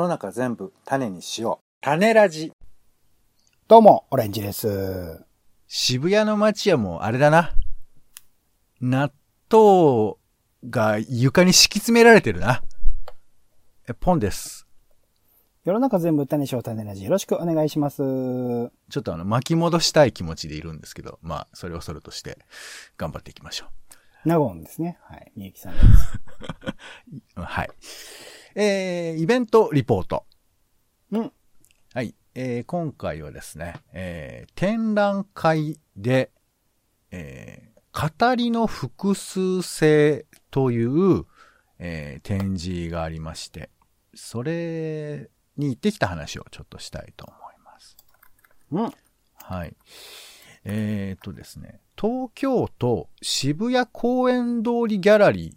の中全部種にしよう。種ラジ。どうも、オレンジです。渋谷の街はもうあれだな。納豆が床に敷き詰められてるな。えポンです。世の中全部種しよう種ラジよろしくお願いします。ちょっとあの巻き戻したい気持ちでいるんですけど、まあ、それをそれとして頑張っていきましょナゴンですね。はい。みゆきさんです。う。はい。えー、イベントリポート。うん。はい。えー、今回はですね、えー、展覧会で、えー、語りの複数性という、えー、展示がありまして、それに行ってきた話をちょっとしたいと思います。うん。はい。えー、とですね、東京都渋谷公園通りギャラリー、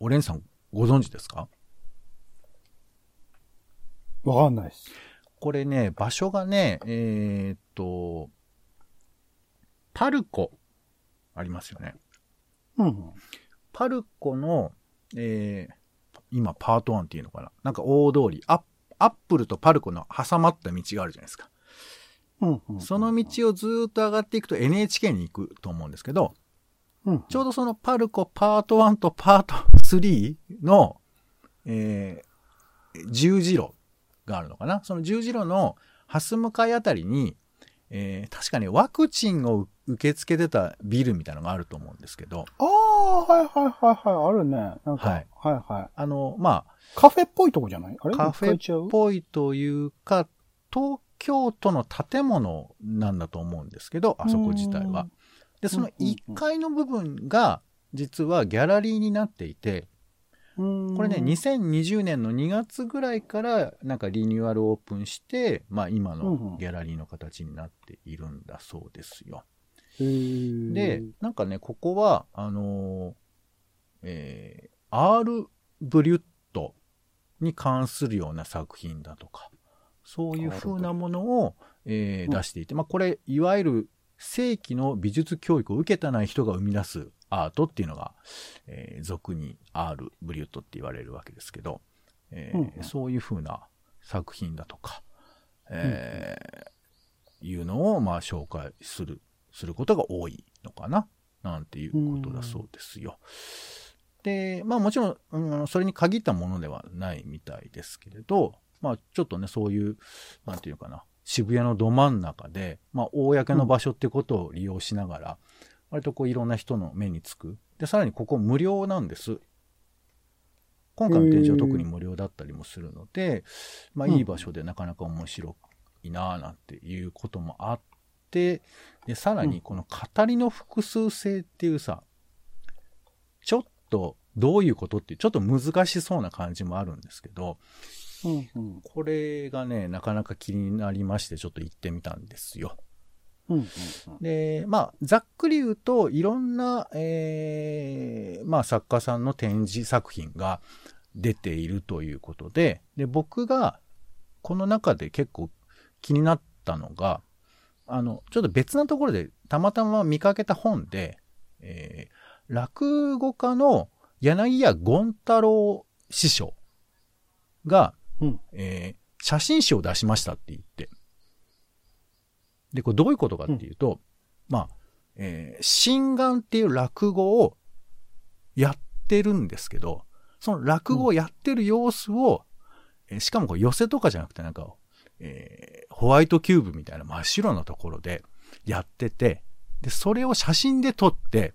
オレンジさんご存知ですか？わかんないです。これね、場所がね、えーっと、パルコ、ありますよね。うんうん。パルコの、えー今パート1っていうのかななんか大通り、アップルとパルコの挟まった道があるじゃないですか。その道をずーっと上がっていくと NHK に行くと思うんですけど、うん。ちょうどそのパルコパート1とパート3の、えー十字路があるのかな？その十字路の蓮向かいあたりに、えー確かね、ワクチンを受け付けてたビルみたいなのがあると思うんですけど、ああ、はいはいはいはい。あるね。なんか、ははいい、はいはいあの、まカフェっぽいとこじゃない？ああ、れ？カフェっっぽいというか、東京都の建物なんだと思うんですけど、あそこ自体は。で、その1階の部分が、実はギャラリーになっていて、ここれね、2020年の2月ぐらいからなんかリニューアルオープンして、まあ今のんギャラリーの形になっているんだそうですよ。でで、なんかね、ここは、あのーえー、アール・ブリュットに関するような作品だとか、そういう風なものを、えーうん。出していて、まあこれ、いわゆる正規の美術教育を受けたない人が生み出すアートっていうのが、えー俗にアール・ブリュットって言われるわけですけど、えーうん。うんそういう風な作品だとか、えーいうのをまあ紹介する、することが多いのかななんていうことだそうですよ。で、まあもちろん、うん、それに限ったものではないみたいですけれど、まあちょっとね、そういう、なんていうかな、渋谷のど真ん中で、まあ公の場所ってことを利用しながら、割とこういろんな人の目につく。で、さらにここ無料なんです。今回の展示は特に無料だったりもするので、まあいい場所でなかなか面白いなぁなんていうこともあって、で、さらにこの語りの複数性っていうさ、ちょっとどういうことっていうちょっと難しそうな感じもあるんですけど、うんうん。これがね、なかなか気になりましてちょっと行ってみたんですよ。うんうんで、まあ、ざっくり言うと、いろんな、えーまあ、作家さんの展示作品が出ているということで、で、僕が、この中で結構気になったのが、あの、ちょっと別なところでたまたま見かけた本で、えー落語家の柳家権太郎師匠が、うんえー写真集を出しましたって言って。で、これどういうことかっていうと、まあ、えー、心眼っていう落語をやってるんですけど、その落語をやってる様子を、えーしかもこう寄せとかじゃなくてなんか、えーホワイトキューブみたいな真っ白なところでやってて、で、それを写真で撮って、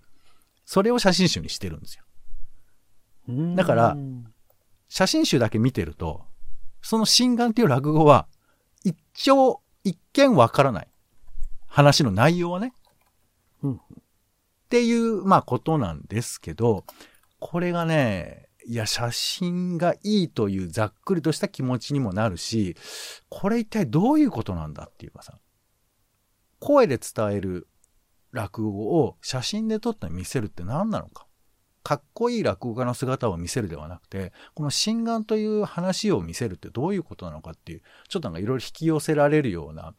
それを写真集にしてるんですよ。うん。だからうん写真集だけ見てると、その心眼っていう落語は、一応、一見わからない。話の内容はね。うんっていう、まあことなんですけど、これがね、いや、写真がいいというざっくりとした気持ちにもなるし、これ一体どういうことなんだっていうかさ、声で伝える落語を写真で撮って見せるって何なのか。かっこいい落語家の姿を見せるではなくて、この心眼という話を見せるってどういうことなのかっていう、ちょっとなんかいろいろ引き寄せられるような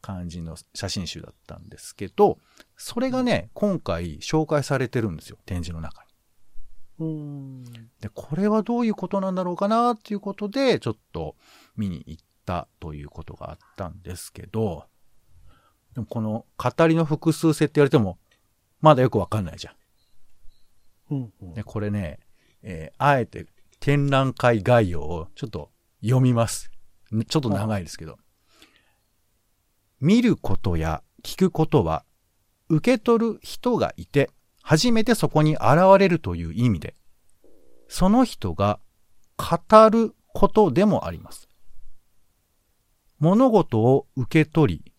感じの写真集だったんですけど、それがね、今回紹介されてるんですよ、展示の中に。うん。で、これはどういうことなんだろうかなっていうことで、ちょっと見に行ったということがあったんですけど、でもこの語りの複数性って言われても、まだよくわかんないじゃん。うん。うんで、これね、えーあえて展覧会概要をちょっと読みます。ちょっと長いですけど。見ることや聞くことは、受け取る人がいて、初めてそこに現れるという意味で、その人が語ることでもあります。物事を受け取り、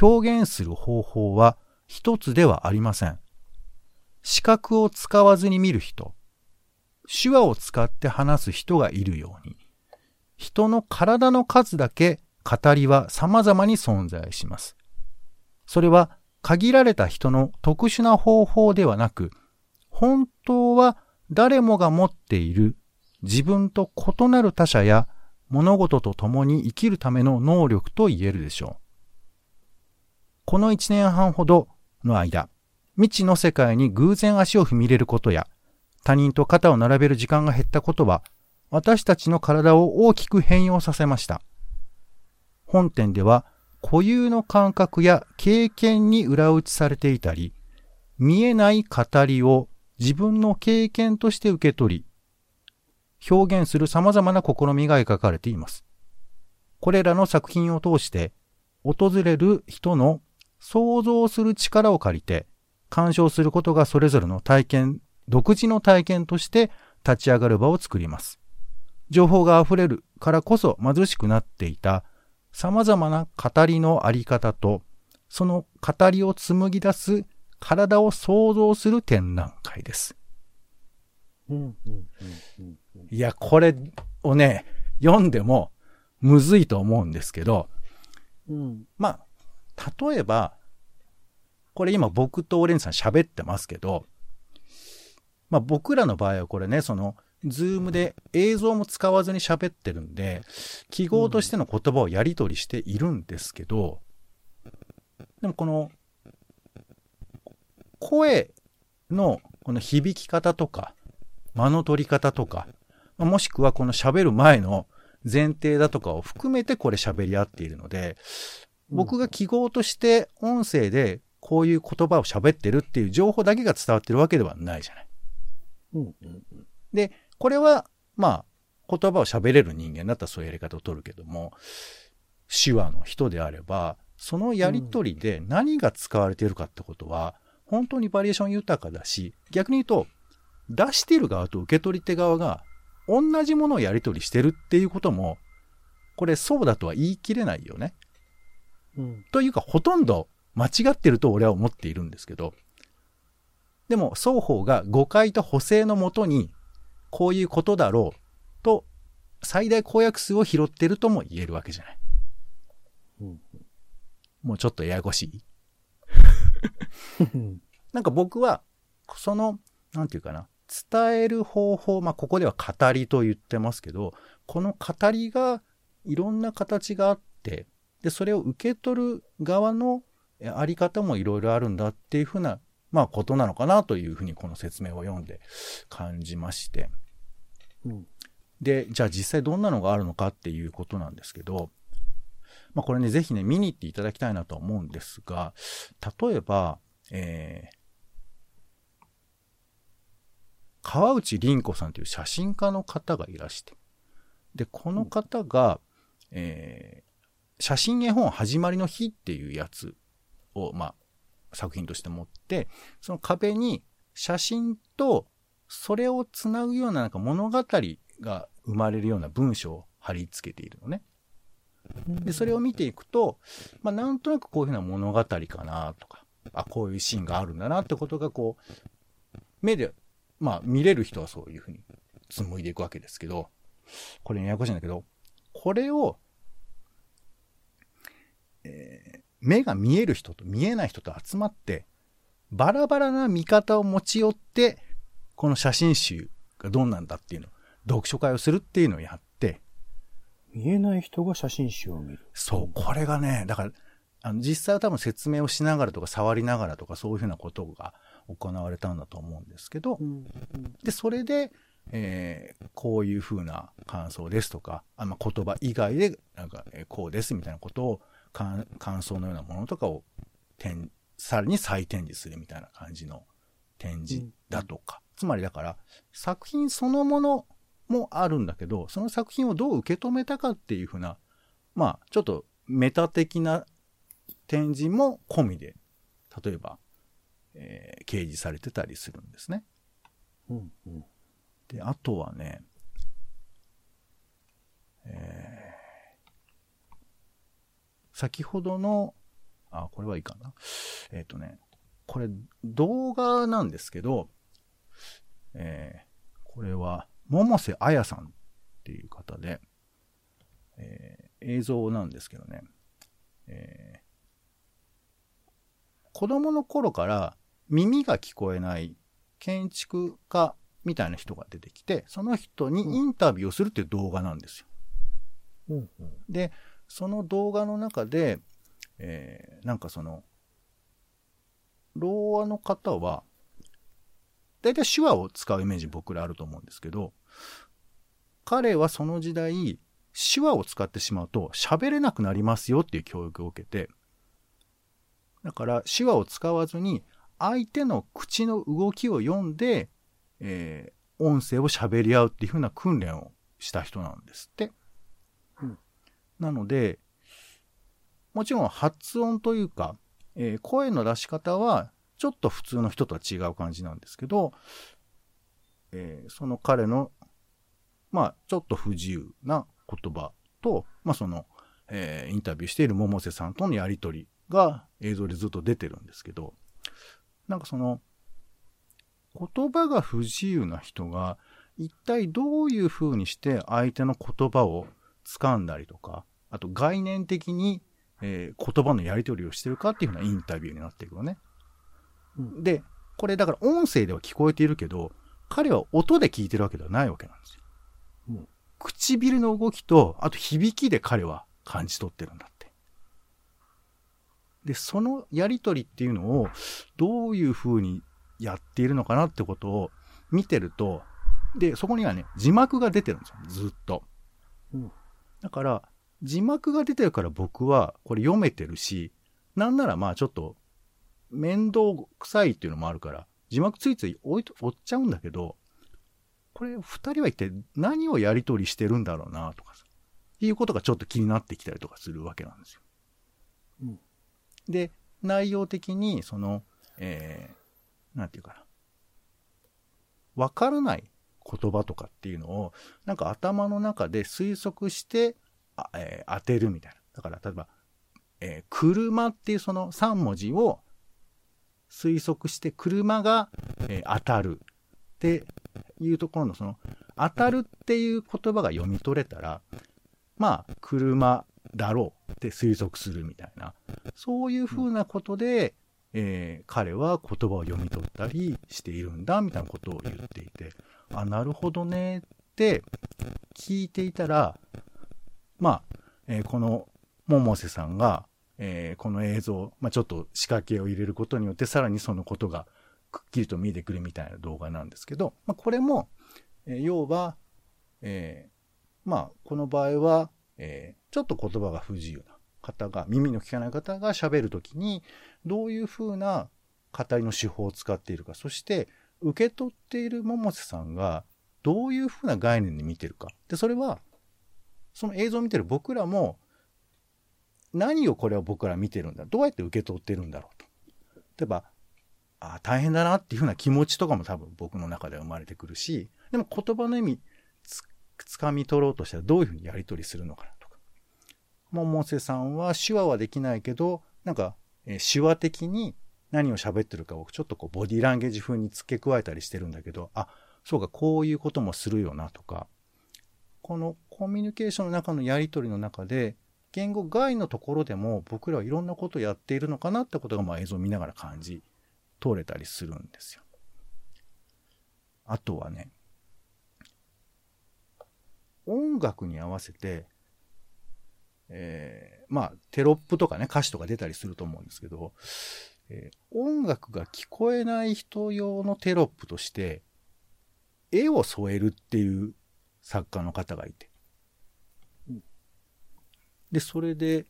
表現する方法は一つではありません。視覚を使わずに見る人、手話を使って話す人がいるように、人の体の数だけ語りは様々に存在します。それは限られた人の特殊な方法ではなく、本当は誰もが持っている自分と異なる他者や物事と共に生きるための能力と言えるでしょう。この一年半ほどの間、未知の世界に偶然足を踏み入れることや、他人と肩を並べる時間が減ったことは、私たちの体を大きく変容させました。本編では、固有の感覚や経験に裏打ちされていたり、見えない語りを自分の経験として受け取り、表現する様々な試みが描かれています。これらの作品を通して、訪れる人の想像する力を借りて、鑑賞することがそれぞれの体験、独自の体験として立ち上がる場を作ります。情報が溢れるからこそ貧しくなっていた様々な語りのあり方と、その語りを紡ぎ出す体を想像する展覧会です。いや、これをね、読んでもむずいと思うんですけど、うん。まあ、例えば、これ今僕とオレンジさん喋ってますけど、まあ僕らの場合はこれね、その、ズームで映像も使わずに喋ってるんで、記号としての言葉をやり取りしているんですけど、でもこの、声のこの響き方とか、間の取り方とか、もしくはこの喋る前の前提だとかを含めてこれ喋り合っているので、僕が記号として音声でこういう言葉を喋ってるっていう情報だけが伝わってるわけではないじゃない。うん。うん。で、これは、まあ、言葉を喋れる人間だったらそういうやり方を取るけども、手話の人であれば、そのやりとりで何が使われているかってことは、本当にバリエーション豊かだし、逆に言うと、出している側と受け取り手側が同じものをやり取りしてるっていうことも、これそうだとは言い切れないよね。うん。というか、ほとんど間違ってると俺は思っているんですけど、でも双方が誤解と補正のもとに、こういうことだろうと、最大公約数を拾ってるとも言えるわけじゃない。うん。もうちょっとややこしい。うん。なんか僕は、その、なんていうかな、伝える方法、まあ、ここでは語りと言ってますけど、この語りがいろんな形があって、で、それを受け取る側のえあり方もいろいろあるんだっていうふうな、まあ、ことなのかなというふうにこの説明を読んで感じまして。うん。で、じゃあ実際どんなのがあるのかっていうことなんですけど、まあこれね、ぜひね、見に行っていただきたいなと思うんですが、例えば、えー、川内凛子さんという写真家の方がいらして、で、この方が、えー、写真絵本始まりの日っていうやつを、まあ、作品として持って、その壁に写真とそれをつなぐようななんか物語が生まれるような文章を貼り付けているのね。で、それを見ていくと、まあ、なんとなくこういうふうな物語かなとか、あ、こういうシーンがあるんだなってことがこう、目で、まあ、見れる人はそういうふうに紡いでいくわけですけど、これややこしいんだけど、これを、えー目が見える人と見えない人と集まって、バラバラな見方を持ち寄って、この写真集がどうなんだっていうのを、読書会をするっていうのをやって、見えない人が写真集を見る。そう、これがね、だから、あの実際は多分説明をしながらとか触りながらとかそういうふうなことが行われたんだと思うんですけど、うん。で、それで、えーこういう風な感想ですとか、あまあ、言葉以外で、なんか、えーこうですみたいなことを、感感想のようなものとかを展、さらに再展示するみたいな感じの展示だとか。つまりだから、作品そのものもあるんだけど、その作品をどう受け止めたかっていう風な、まあ、ちょっとメタ的な展示も込みで、例えば、えー掲示されてたりするんですね。うん。うん。で、あとはね、えー先ほどの、あ、これはいいかな。えっ、とね、これ動画なんですけど、えーこれは、百瀬彩さんっていう方で、えー映像なんですけどね、えー子供の頃から耳が聞こえない建築家みたいな人が出てきて、その人にインタビューをするっていう動画なんですよ。うん。で、その動画の中で、えーなんかその、ろう話の方は、だいたい手話を使うイメージ僕らあると思うんですけど、彼はその時代、手話を使ってしまうと喋れなくなりますよっていう教育を受けて、だから手話を使わずに相手の口の動きを読んで、えー音声を喋り合うっていう風な訓練をした人なんですって。なので、もちろん発音というか、えー声の出し方はちょっと普通の人とは違う感じなんですけど、えーその彼の、まあ、ちょっと不自由な言葉と、まあ、その、えーインタビューしている百瀬さんとのやりとりが映像でずっと出てるんですけど、なんかその、言葉が不自由な人が一体どういう風にして相手の言葉を掴んだりとか、あと概念的に、えー言葉のやり取りをしてるかっていう風なインタビューになっていくのね。うんで、これだから音声では聞こえているけど、彼は音で聞いてるわけではないわけなんですよ。うん唇の動きと、あと響きで彼は感じ取ってるんだって。で、そのやり取りっていうのをどういう風にやっているのかなってことを見てると、で、そこにはね、字幕が出てるんですよ。ずっと。うんだから、字幕が出てるから僕はこれ読めてるし、なんならまあちょっと面倒くさいっていうのもあるから、字幕ついつい置いと、追っちゃうんだけど、これ二人は一体何をやり取りしてるんだろうなとかさ、いうことがちょっと気になってきたりとかするわけなんですよ。うんで、内容的に、その、えー、なんていうかな。わからない言葉とかっていうのを、なんか頭の中で推測して、えー当てるみたいな。だから、例えば、えー車っていうその3文字を推測して、車が、えー当たるっていうところの、その、当たるっていう言葉が読み取れたら、まあ、車だろうって推測するみたいな、そういうふうなことで、えー彼は言葉を読み取ったりしているんだ、みたいなことを言っていて、あ、なるほどね。って聞いていたら、まあ、えーこの百瀬さんが、えーこの映像、まあ、ちょっと仕掛けを入れることによって、さらにそのことがくっきりと見えてくるみたいな動画なんですけど、まあ、これも、えー要は、えまあ、この場合は、えちょっと言葉が不自由な方が、耳の聞かない方が喋るときに、どういうふうな語りの手法を使っているか、そして、受け取っている百瀬さんが、どういうふうな概念で見てるか。で、それは、その映像を見てる僕らも、何をこれは僕ら見てるんだどうやって受け取ってるんだろうと。例えば、あ大変だなっていうふうな気持ちとかも多分僕の中では生まれてくるし、でも言葉の意味つ、つかみ取ろうとしたらどういうふうにやり取りするのかなとか。百瀬さんは手話はできないけど、なんか、え手話的に何を喋ってるかをちょっとこうボディランゲージ風に付け加えたりしてるんだけど、あ、そうか、こういうこともするよなとか、このコミュニケーションの中のやり取りの中で、言語外のところでも僕らはいろんなことをやっているのかなってことがまあ映像を見ながら感じ取れたりするんですよ。あとはね、音楽に合わせて、えーまあテロップとかね歌詞とか出たりすると思うんですけど、えー音楽が聞こえない人用のテロップとして、絵を添えるっていう作家の方がいて。で、それで、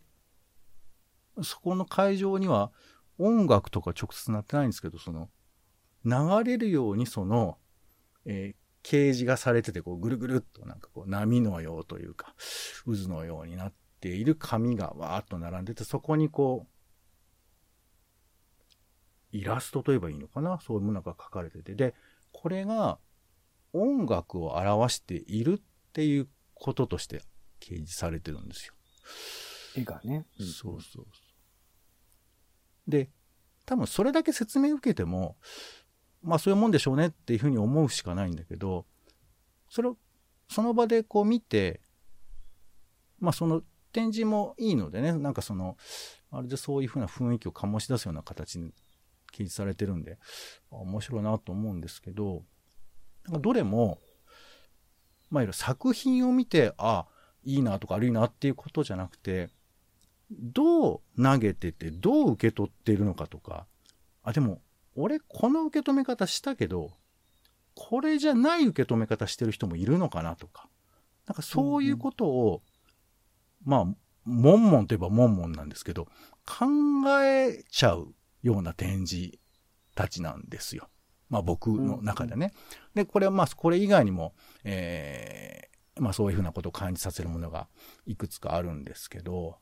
そこの会場には音楽とか直接なってないんですけど、その、流れるようにその、えー掲示がされてて、こう、ぐるぐるっとなんかこう、波のようというか、渦のようになっている紙がわーっと並んでて、そこにこう、イラストといえばいいのかな？そういうものが書かれてて。で、これが音楽を表しているっていうこととして掲示されてるんですよ。絵がね。そうそうそう。で、多分それだけ説明受けても、まあそういうもんでしょうねっていうふうに思うしかないんだけど、それをその場でこう見て、まあその展示もいいのでね、なんかその、あれでそういうふうな雰囲気を醸し出すような形に掲示されてるんで、あ面白いなと思うんですけど、なんかどれも、まあいわゆる作品を見て、あ、いいなとか悪いなっていうことじゃなくて、どう投げてて、どう受け取っているのかとか、あ、でも、俺この受け止め方したけど、これじゃない受け止め方してる人もいるのかなとか、なんかそういうことを、まあ、もんもんといえばもんもんなんですけど、考えちゃうような展示たちなんですよ。まあ僕の中でね。で、これはまあ、これ以外にも、えーまあそういうふうなことを感じさせるものがいくつかあるんですけど、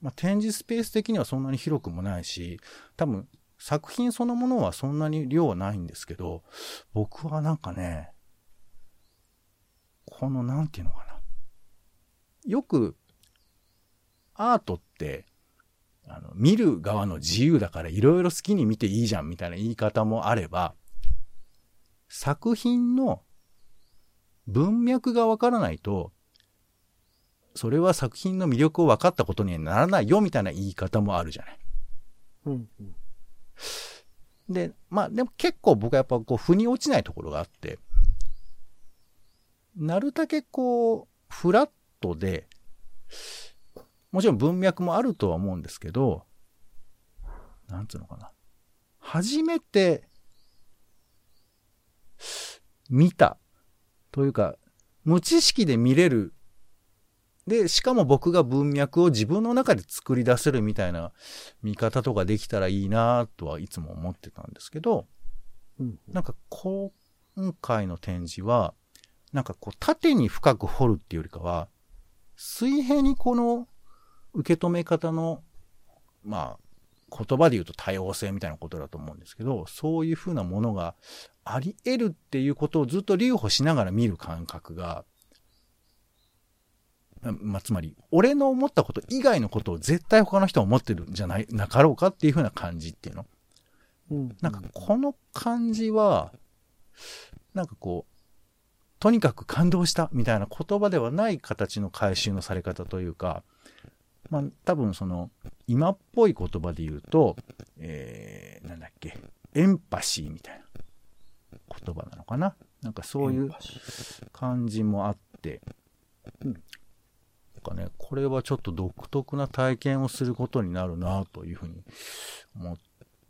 まあ展示スペース的にはそんなに広くもないし、多分作品そのものはそんなに量はないんですけど、僕はなんかね、このなんていうのかな。よく、アートって、あの、見る側の自由だからいろいろ好きに見ていいじゃんみたいな言い方もあれば、作品の文脈がわからないと、それは作品の魅力を分かったことにはならないよみたいな言い方もあるじゃない。うんうん。で、まあでも結構僕はやっぱこう腑に落ちないところがあって、なるだけこう、フラットで、もちろん文脈もあるとは思うんですけど、なんつうのかな。初めて、見たというか、無知識で見れる。で、しかも僕が文脈を自分の中で作り出せるみたいな見方とかできたらいいなとはいつも思ってたんですけど、うんなんか今回の展示は、なんかこう縦に深く掘るっていうよりかは、水平にこの受け止め方の、まあ、言葉で言うと多様性みたいなことだと思うんですけど、そういうふうなものがあり得るっていうことをずっと留保しながら見る感覚が、まあ、つまり、俺の思ったこと以外のことを絶対他の人は思ってるんじゃない、なかろうかっていうふうな感じっていうの。うん。なんかこの感じは、なんかこう、とにかく感動したみたいな言葉ではない形の回収のされ方というか、まあ多分その、今っぽい言葉で言うと、えー、なんだっけ、エンパシーみたいな言葉なのかな？なんかそういう感じもあって、うん。なんかね、これはちょっと独特な体験をすることになるなというふうに思っ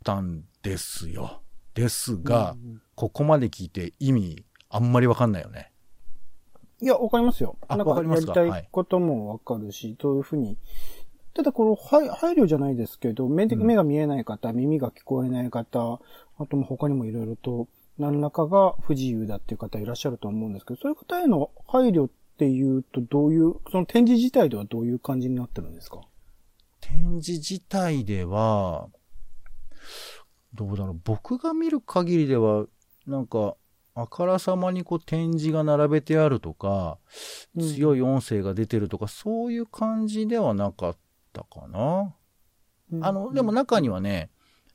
たんですよ。ですが、うん。ここまで聞いて意味あんまりわかんないよね。いや、わかりますよ。あなんかわかりますか？やりたいこともわかるし、どういうふうに。ただこの配配慮じゃないですけど、目目が見えない方、耳が聞こえない方、あとも他にもいろいろと何らかが不自由だっていう方いらっしゃると思うんですけど、そういう方への配慮っていうとどういう、その展示自体ではどういう感じになってるんですか？展示自体では、どうだろう。僕が見る限りでは、なんか、あからさまにこう展示が並べてあるとか、うん強い音声が出てるとか、そういう感じではなかったかな。あの、でも中にはね、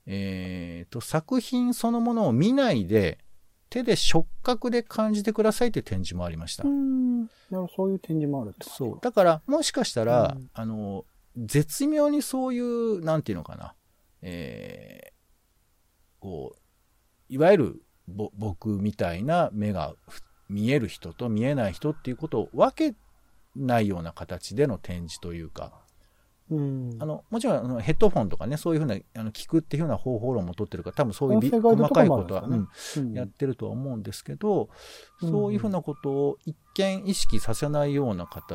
えーと、作品そのものを見ないで、手で触覚で感じてくださいって展示もありましたう。ん。そういう展示もあるってそう。だから、もしかしたら、うんあの、絶妙にそういう、なんていうのかな、えーこう、いわゆる、ぼ、僕みたいな目がふ見える人と見えない人っていうことを分けないような形での展示というか、うん。あの、もちろんあのヘッドフォンとかね、そういうふうな、あの、聞くっていうふうな方法論も取ってるから、多分そういう細かいことは、うん、うん。やってるとは思うんですけど、うん。そういうふうなことを一見意識させないような形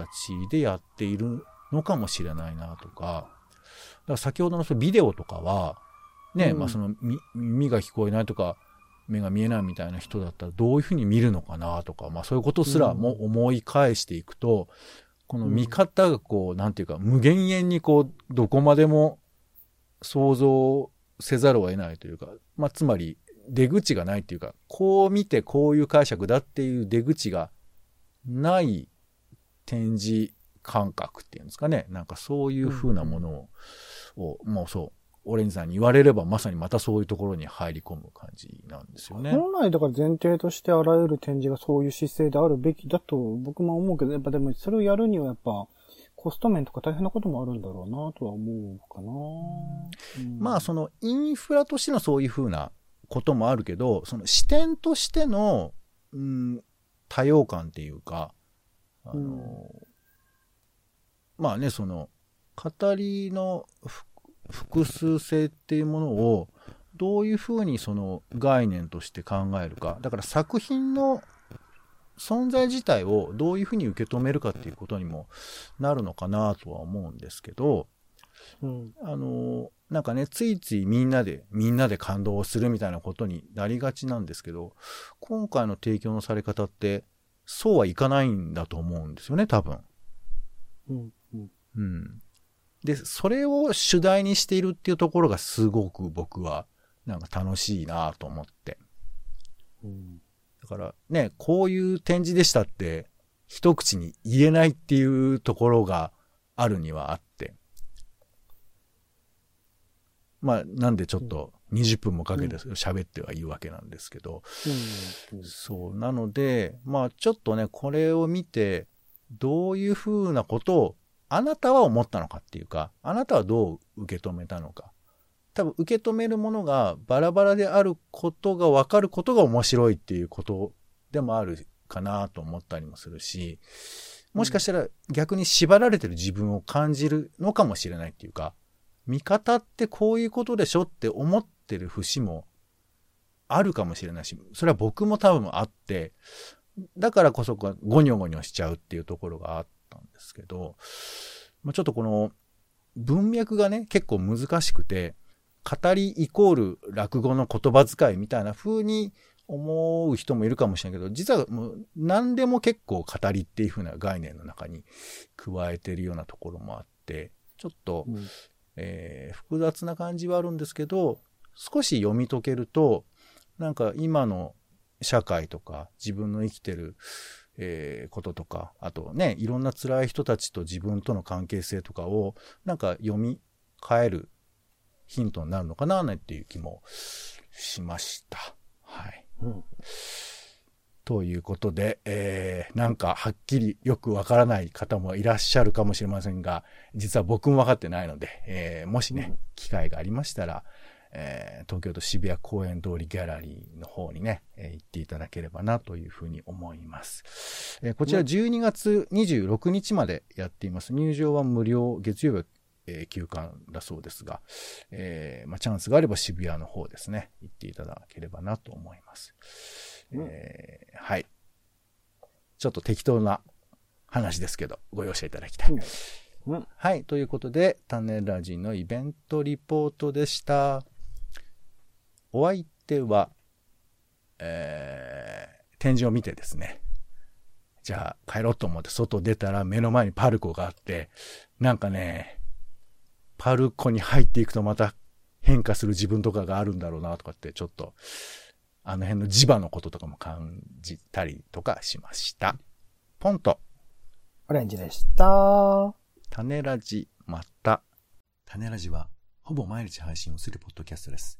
でやっているのかもしれないなとか、だから先ほどのそのビデオとかは、ね、うん。まあそのみ耳が聞こえないとか、目が見えないみたいな人だったらどういうふうに見るのかなとか、まあそういうことすらも思い返していくと、この見方がこう、なんていうか、無限遠にこう、どこまでも想像せざるを得ないというか、まあつまり出口がないっていうか、こう見てこういう解釈だっていう出口がない展示感覚っていうんですかね。なんかそういう風なものを、をもうそう、オレンジさんに言われればまさにまたそういうところに入り込む感じなんですよね。本来だから前提としてあらゆる展示がそういう姿勢であるべきだと僕も思うけど、やっぱでもそれをやるにはやっぱコスト面とか大変なこともあるんだろうなとは思うかな。うんまあそのインフラとしてのそういう風なこともあるけど、その視点としての、うん、多様感っていうか、あの、うんまあね、その、語りのふ複数性っていうものを、どういう風にその概念として考えるか。だから作品の存在自体をどういう風に受け止めるかっていうことにもなるのかなとは思うんですけど、うん。あの、なんかね、ついついみんなで、みんなで感動するみたいなことになりがちなんですけど、今回の提供のされ方って、そうはいかないんだと思うんですよね、多分。うん。うん。うん。で、それを主題にしているっていうところがすごく僕は、なんか楽しいなと思って。うん。だからね、こういう展示でしたって、一口に言えないっていうところがあるにはあって。まあ、なんでちょっと20分もかけて喋ってはいるわけなんですけど、うん。そう。なので、まあちょっとね、これを見て、どういうふうなことをあなたは思ったのかっていうか、あなたはどう受け止めたのか。多分受け止めるものがバラバラであることが分かることが面白いっていうことでもあるかなと思ったりもするし、もしかしたら逆に縛られてる自分を感じるのかもしれないっていうか、見方ってこういうことでしょって思ってる節もあるかもしれないし、それは僕も多分あって、だからこそゴニョゴニョしちゃうっていうところがあってたんですけど、まあ、ちょっとこの文脈がね、結構難しくて、語りイコール落語の言葉遣いみたいな風に思う人もいるかもしれないけど、実はもう何でも結構語りっていう風な概念の中に加えてるようなところもあって、ちょっと、うん。えー複雑な感じはあるんですけど、少し読み解けると、なんか今の社会とか自分の生きてる、えーこととか、あとね、いろんな辛い人たちと自分との関係性とかを、なんか読み変えるヒントになるのかな、なんていう気もしました。はい。うん。ということで、えー、なんかはっきりよくわからない方もいらっしゃるかもしれませんが、実は僕も分かってないので、えー、もしね、うん機会がありましたら、えー、東京都渋谷公園通りギャラリーの方にね、えー行っていただければなというふうに思います。えーこちら12月26日までやっています。入場は無料、月曜日は、えー休館だそうですが、えーまあ、チャンスがあれば渋谷の方ですね、行っていただければなと思います。うんえーはい。ちょっと適当な話ですけど、ご容赦いただきたい。うんうんはい。ということで、種ラジのイベントリポートでした。お相手は、えー、展示を見てですね、じゃあ帰ろうと思って外出たら目の前にパルコがあって、なんかね、パルコに入っていくとまた変化する自分とかがあるんだろうなとかってちょっと、あの辺の磁場のこととかも感じたりとかしました。ポンと、オレンジでした。種ラジ、また。種ラジは、ほぼ毎日配信をするポッドキャストです。